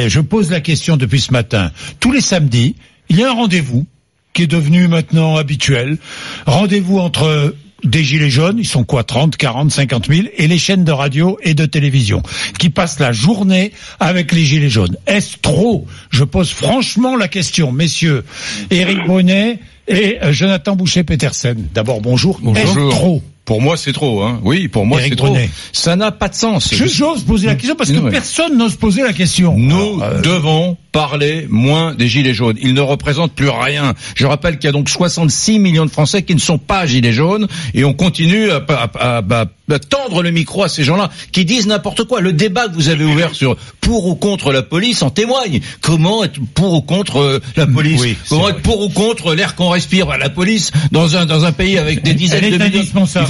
Et je pose la question depuis ce matin. Tous les samedis, il y a un rendez-vous qui est devenu maintenant habituel. Rendez-vous entre des gilets jaunes, ils sont quoi 30, 40, 50 000, et les chaînes de radio et de télévision, qui passent la journée avec les gilets jaunes. Est-ce trop? Je pose franchement la question, messieurs. Éric Brunet et euh, Jonathan Boucher-Petersen. D'abord, bonjour. Bonjour. Est-ce trop? Pour moi, c'est trop. Hein. Oui, pour moi, c'est trop. Ça n'a pas de sens. Je- J'ose poser la question parce que personne n'ose poser la question. Nous Alors, euh, devons parler moins des gilets jaunes. Ils ne représentent plus rien. Je rappelle qu'il y a donc 66 millions de Français qui ne sont pas gilets jaunes et on continue à, à- à- à- à tendre le micro à ces gens-là qui disent n'importe quoi. Le débat que vous avez ouvert sur pour ou contre la police en témoigne. Comment être pour ou contre euh, la police? Oui, Comment vrai. être pour ou contre l'air qu'on respire? Bah, La police dans un dans un pays avec des dizaines Elle de millions.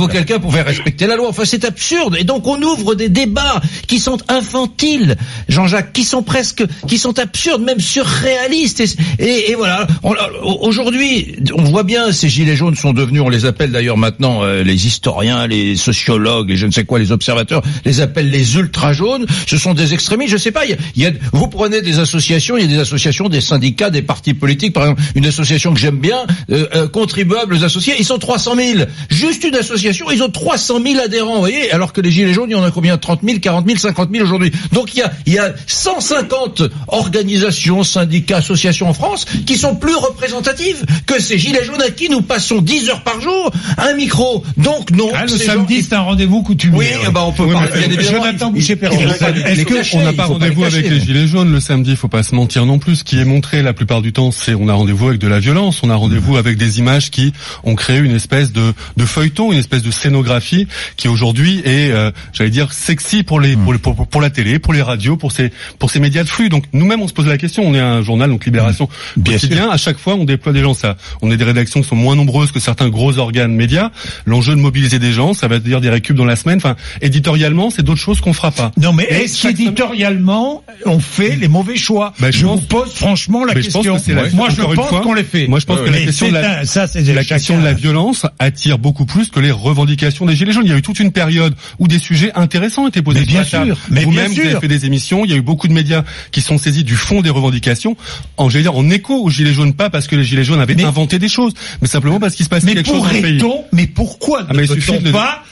Quelqu'un pour faire respecter la loi. Enfin, c'est absurde. Et donc, on ouvre des débats qui sont infantiles, Jean-Jacques, qui sont presque, qui sont absurdes, même surréalistes. Et, voilà. On- Aujourd'hui, on voit bien, ces gilets jaunes sont devenus, on les appelle d'ailleurs maintenant euh, les historiens, les sociologues, les je ne sais quoi, les observateurs, les appellent les ultra jaunes. Ce sont des extrémistes. Je sais pas. Y a, y a- vous prenez des associations, il y a des associations, des syndicats, des partis politiques. Par exemple, une association que j'aime bien, euh, euh, contribuables associés, ils sont 300 000. Juste une association, ils ont 300 000 adhérents, vous voyez, alors que les Gilets jaunes, il y en a combien? 30 000, 40 000, 50 000 aujourd'hui. Donc il y a, il y a 150 organisations, syndicats, associations en France qui sont plus représentatives que ces Gilets jaunes à qui nous passons 10 heures par jour un micro. Donc non, ah, le samedi, c'est un rendez-vous coutumier. Oui, ouais. bah on peut Oui, parler, mais bien évidemment. Jonathan les- est-ce les que cacher, on n'a pas rendez-vous avec les gilets jaunes le samedi, il faut pas se mentir non plus. Ce qui est montré la plupart du temps, c'est on a rendez-vous avec de la violence, on a rendez-vous avec des images qui ont créé une espèce de, de feuilleton, une espèce de scénographie qui aujourd'hui est, euh, j'allais dire, sexy pour les pour, les- pour, pour la télé, pour les radios, pour ces pour ces médias de flux. Donc nous-mêmes, on se pose la question. On est un journal, donc Libération Bien quotidien. À chaque fois, on déploie des gens. Ça, on est des rédactions qui sont moins nombreuses que certains gros organes médias. L'enjeu de mobiliser des gens, ça va dire des récup dans la semaine. Enfin, éditorialement, c'est d'autres choses qu'on fera pas. Non, mais est-ce qu'éditorialement, on fait les mauvais choix Bah, je Je vous pose franchement la Mais je pense question. que la- Moi, je pense fois, qu'on les fait. moi, je pense que la question de la- un- ça, la question de la violence attire beaucoup plus que les revendications des Gilets jaunes. Il y a eu toute une période où des sujets intéressants étaient posés Mais bien sur la table. sûr, mais Vous-même, vous avez fait des émissions. Il y a eu beaucoup de médias qui sont saisis du fond des revendications. En, dire, en écho aux Gilets jaunes, pas parce que les Gilets jaunes avaient Mais- inventé des choses, mais simplement parce qu'il se passait Mais quelque chose dans le pays. mais pourquoi Ah, mais ne peut-on pas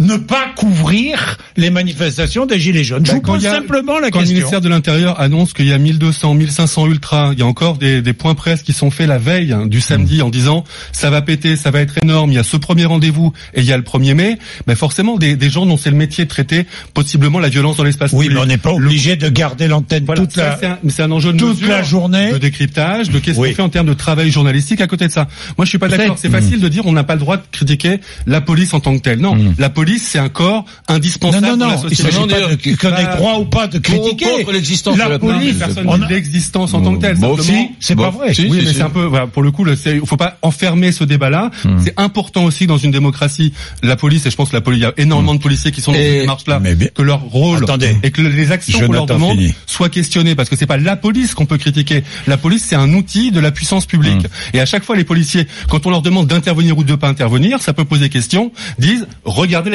ne pas couvrir les manifestations des Gilets jaunes Je Bah, vous quand pose a- simplement la Quand le question. ministère de l'Intérieur annonce qu'il y a 1200, 1500 ultras, il y a encore des, des points presse qui sont faits la veille hein, du samedi en disant ça va péter, ça va être énorme, il y a ce premier rendez-vous et il y a le 1er mai, ben forcément des, des gens dont c'est le métier de traiter possiblement la violence dans l'espace Oui, public. mais on n'est pas obligé de garder l'antenne Voilà, toute ça, la... c'est un, un enjeu de toute mesure, la journée. de décryptage, de qu'est-ce Oui. qu'on fait en termes de travail journalistique à côté de ça. Moi, je suis pas d'accord. C'est facile de dire on n'a pas le droit de critiquer la police en tant que telle. Non, la police c'est un corps Non, indispensable non, pour la non, il société. s'agit Non, pas de d'ailleurs, qu'on ait bah, droit ou pas de critiquer. l'existence de la la Non, police, personne on dit a- l'existence en tant que telle. Bon, simplement- si, c'est Bon, pas vrai. si, oui, si, mais si. c'est un peu, voilà, pour le coup, il faut pas enfermer ce débat-là. C'est important aussi dans une démocratie, la police, et je pense que la police, il y a énormément de policiers qui sont dans Et- cette démarche-là, que leur rôle Attendez. et que les actions qu'on leur demande soient questionnées, parce que c'est pas la police qu'on peut critiquer. La police, c'est un outil de la puissance publique. Et à chaque fois, les policiers, quand on leur demande d'intervenir ou de pas intervenir, ça peut poser question, disent, regardez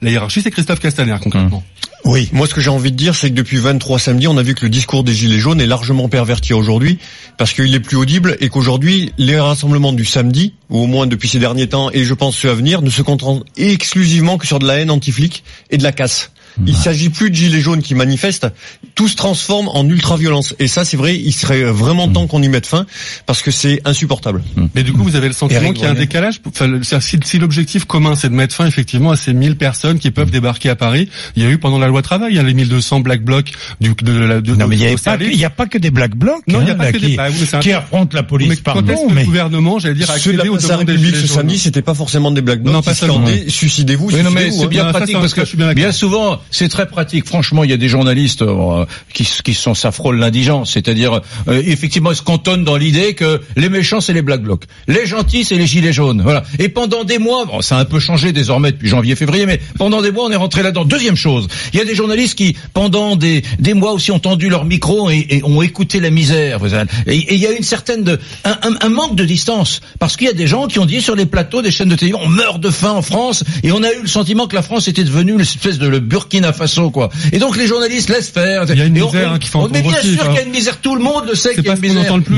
la hiérarchie. C'est Christophe Castaner, concrètement. Oui. Moi, ce que j'ai envie de dire, c'est que depuis 23 samedis, on a vu que le discours des Gilets jaunes est largement perverti aujourd'hui, parce qu'il est plus audible et qu'aujourd'hui, les rassemblements du samedi, ou au moins depuis ces derniers temps, et je pense ceux à venir, ne se concentrent exclusivement que sur de la haine anti-flic et de la casse. Il s'agit plus de gilets jaunes qui manifestent, tout se transforme en ultra-violence. Et ça, c'est vrai, il serait vraiment temps qu'on y mette fin, parce que c'est insupportable. Mais du coup, vous avez le sentiment qu'il y a un décalage. Enfin, si, si l'objectif commun, c'est de mettre fin effectivement à ces 1000 personnes qui peuvent débarquer à Paris, il y a eu pendant la loi travail, il y a les 1200 black blocs du de, la de, Non, mais il n'y a, pas que- il y a pas que des black blocs Non, il y a hein, pas là, que qui, des- bah oui, qui affrontent la police, mais quand pardon, est-ce que mais le gouvernement, j'allais dire, a Ceux de la accédé aux demandes des Gilets ce jaunes samedi, c'était pas forcément des black blocs. Non, pas qui seulement. Suicidez-vous, Oui, non, mais suicidez-vous, c'est hein. bien pratique parce que bien souvent, c'est très pratique. Franchement, il y a des journalistes euh, qui, qui sont ça frôle l'indigence, c'est-à-dire euh, effectivement, ils se cantonnent dans l'idée que les méchants c'est les black blocs, les gentils c'est les gilets jaunes. Voilà. Et pendant des mois, bon, ça a un peu changé désormais depuis janvier-février, mais pendant des mois, on est rentré là-dedans. Deuxième chose, il y a des journalistes qui pendant des des mois aussi ont tendu leur micro et, et ont écouté la misère. Et il y a une certaine de, un, un- manque de distance parce qu'il y a des gens qui ont dit sur les plateaux des chaînes de télévision, on meurt de faim en France et on a eu le sentiment que la France était devenue l'espèce de le Burkina Faso, quoi. Et donc les journalistes laissent faire. Il y a une on- misère, on- hein, qu'il faut on- Mais bien sûr qu'il y a une misère. Tout le monde le sait qu'il y a une misère. entend le plus.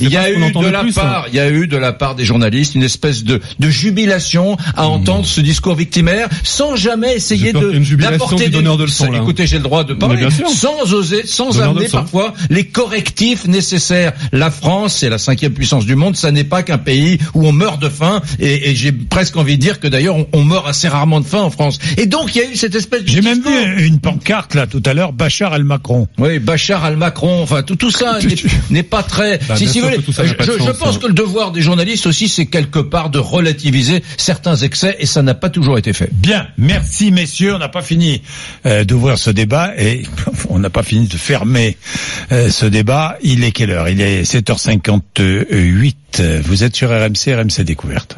Il y a eu de la ça. part, il y a eu de la part des journalistes une espèce de, de jubilation à entendre ce discours victimaire sans jamais essayer de d'apporter des- de leçons, là. Écoutez, j'ai le droit de parler sans oser, sans amener parfois les correctifs nécessaires. La France, c'est la cinquième puissance du monde. Ça n'est pas qu'un pays où on meurt de faim. Et, et j'ai presque envie de dire que d'ailleurs on, on meurt assez rarement de faim en France. Et donc il y a eu cette espèce de J'ai même vu une pancarte là tout à l'heure, Bachar el-Macron. Oui, Bachar al-Macron, enfin tout, tout ça n'est- pas très. Bah, si si vous voulez, je, sens, pense hein. que le devoir des journalistes aussi, c'est quelque part de relativiser certains excès, et ça n'a pas toujours été fait. Bien, merci messieurs, on n'a pas fini euh, d'ouvrir ce débat et on n'a pas fini de fermer euh, ce débat. Il est quelle heure? Il est 7h58. Vous êtes sur RMC, RMC Découverte.